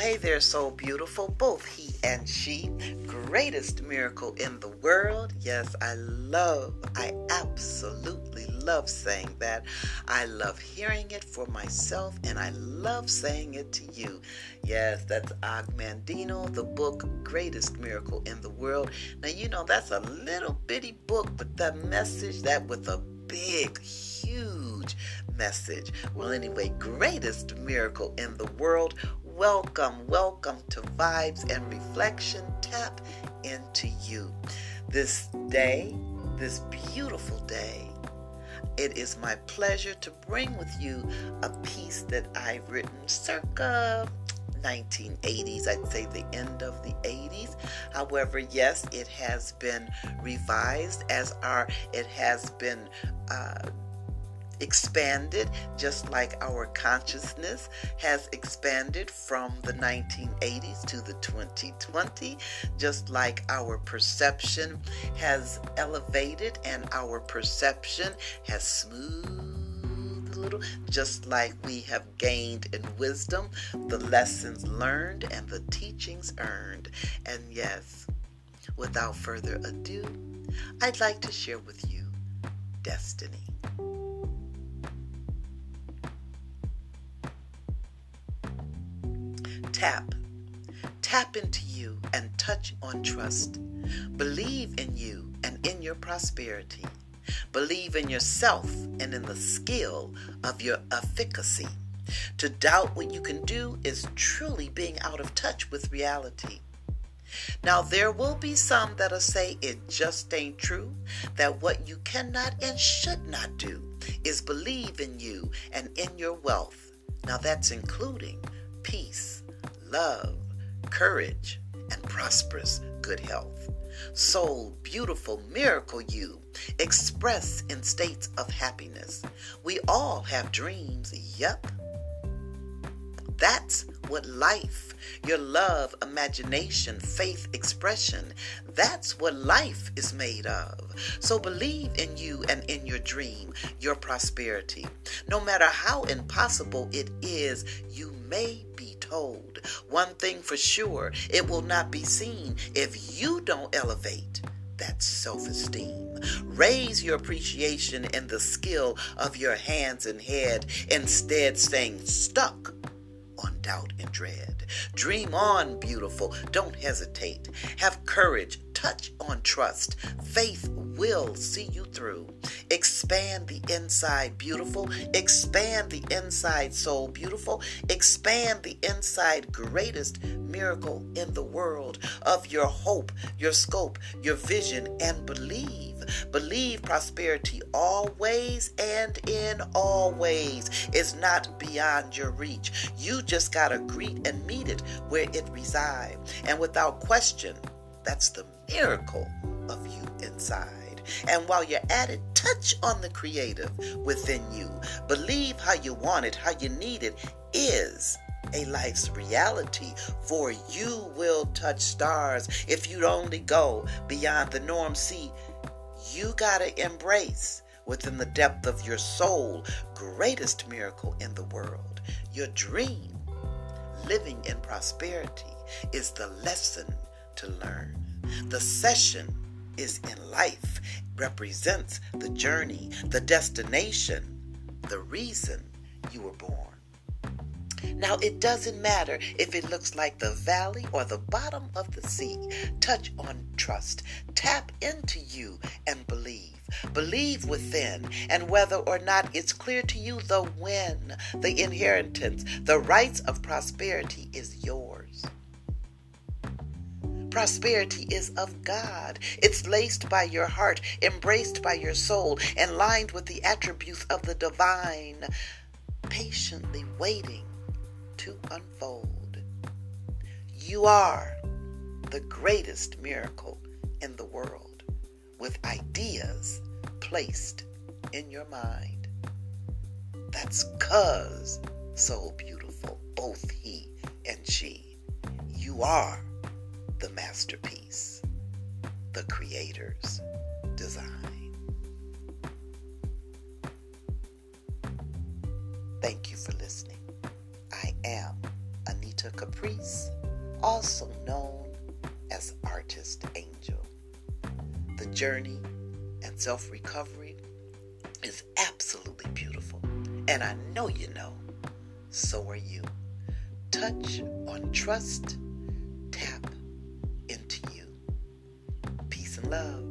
hey there, so beautiful, both he and she. Greatest miracle in the world. Yes, I love, I absolutely love saying that. I love hearing it for myself, and I love saying it to you. Yes, that's Og Mandino, the book Greatest Miracle in the World. Now, you know, that's a little bitty book, but the message that with a big, huge message. Well, anyway, greatest miracle in the world welcome, welcome to Vibes and Reflection. Tap into you. This day, this beautiful day, it is my pleasure to bring with you a piece that I've written circa 1980s, I'd say the end of the 80s. However, yes, it has been revised as our it has been uh, expanded, just like our consciousness has expanded from the 1980s to the 2020, just like our perception has elevated and our perception has smoothed a little, just like we have gained in wisdom, the lessons learned and the teachings earned. And yes, without further ado, I'd like to share with you destiny. Tap. Tap into you and touch on trust. Believe in you and in your prosperity. Believe in yourself and in the skill of your efficacy. To doubt what you can do is truly being out of touch with reality. Now, there will be some that'll say it just ain't true, that what you cannot and should not do is believe in you and in your wealth. Now, that's including peace love, courage, and prosperous good health. Soul, beautiful, miracle you, express in states of happiness. We all have dreams, yep. That's what life, your love, imagination, faith, expression, that's what life is made of. So believe in you and in your dream, your prosperity. No matter how impossible it is, you may be told. One thing for sure, it will not be seen if you don't elevate that self esteem. Raise your appreciation in the skill of your hands and head instead staying stuck on doubt and dread. Dream on, beautiful. Don't hesitate. Have courage. Touch on trust. Faith will see you through. Expand the inside, beautiful. Expand the inside, soul, beautiful. Expand the inside, greatest miracle in the world of your hope, your scope, your vision, and believe. Believe prosperity always and in all ways is not beyond your reach. You just got to greet and meet it where it resides. And without question, that's the miracle of you inside. And while you're at it, touch on the creative within you. Believe how you want it, how you need it is a life's reality, for you will touch stars if you'd only go beyond the norm. See, you got to embrace within the depth of your soul greatest miracle in the world your dream living in prosperity is the lesson to learn the session is in life represents the journey the destination the reason you were born now, it doesn't matter if it looks like the valley or the bottom of the sea. Touch on trust. Tap into you and believe. Believe within, and whether or not it's clear to you, the when, the inheritance, the rights of prosperity is yours. Prosperity is of God. It's laced by your heart, embraced by your soul, and lined with the attributes of the divine, patiently waiting to unfold. You are the greatest miracle in the world with ideas placed in your mind. That's cuz so beautiful, both he and she. You are the masterpiece, the creator's design. Thank you for listening. I am Anita. Caprice, also known as Artist Angel. The journey and self recovery is absolutely beautiful, and I know you know, so are you. Touch on trust, tap love.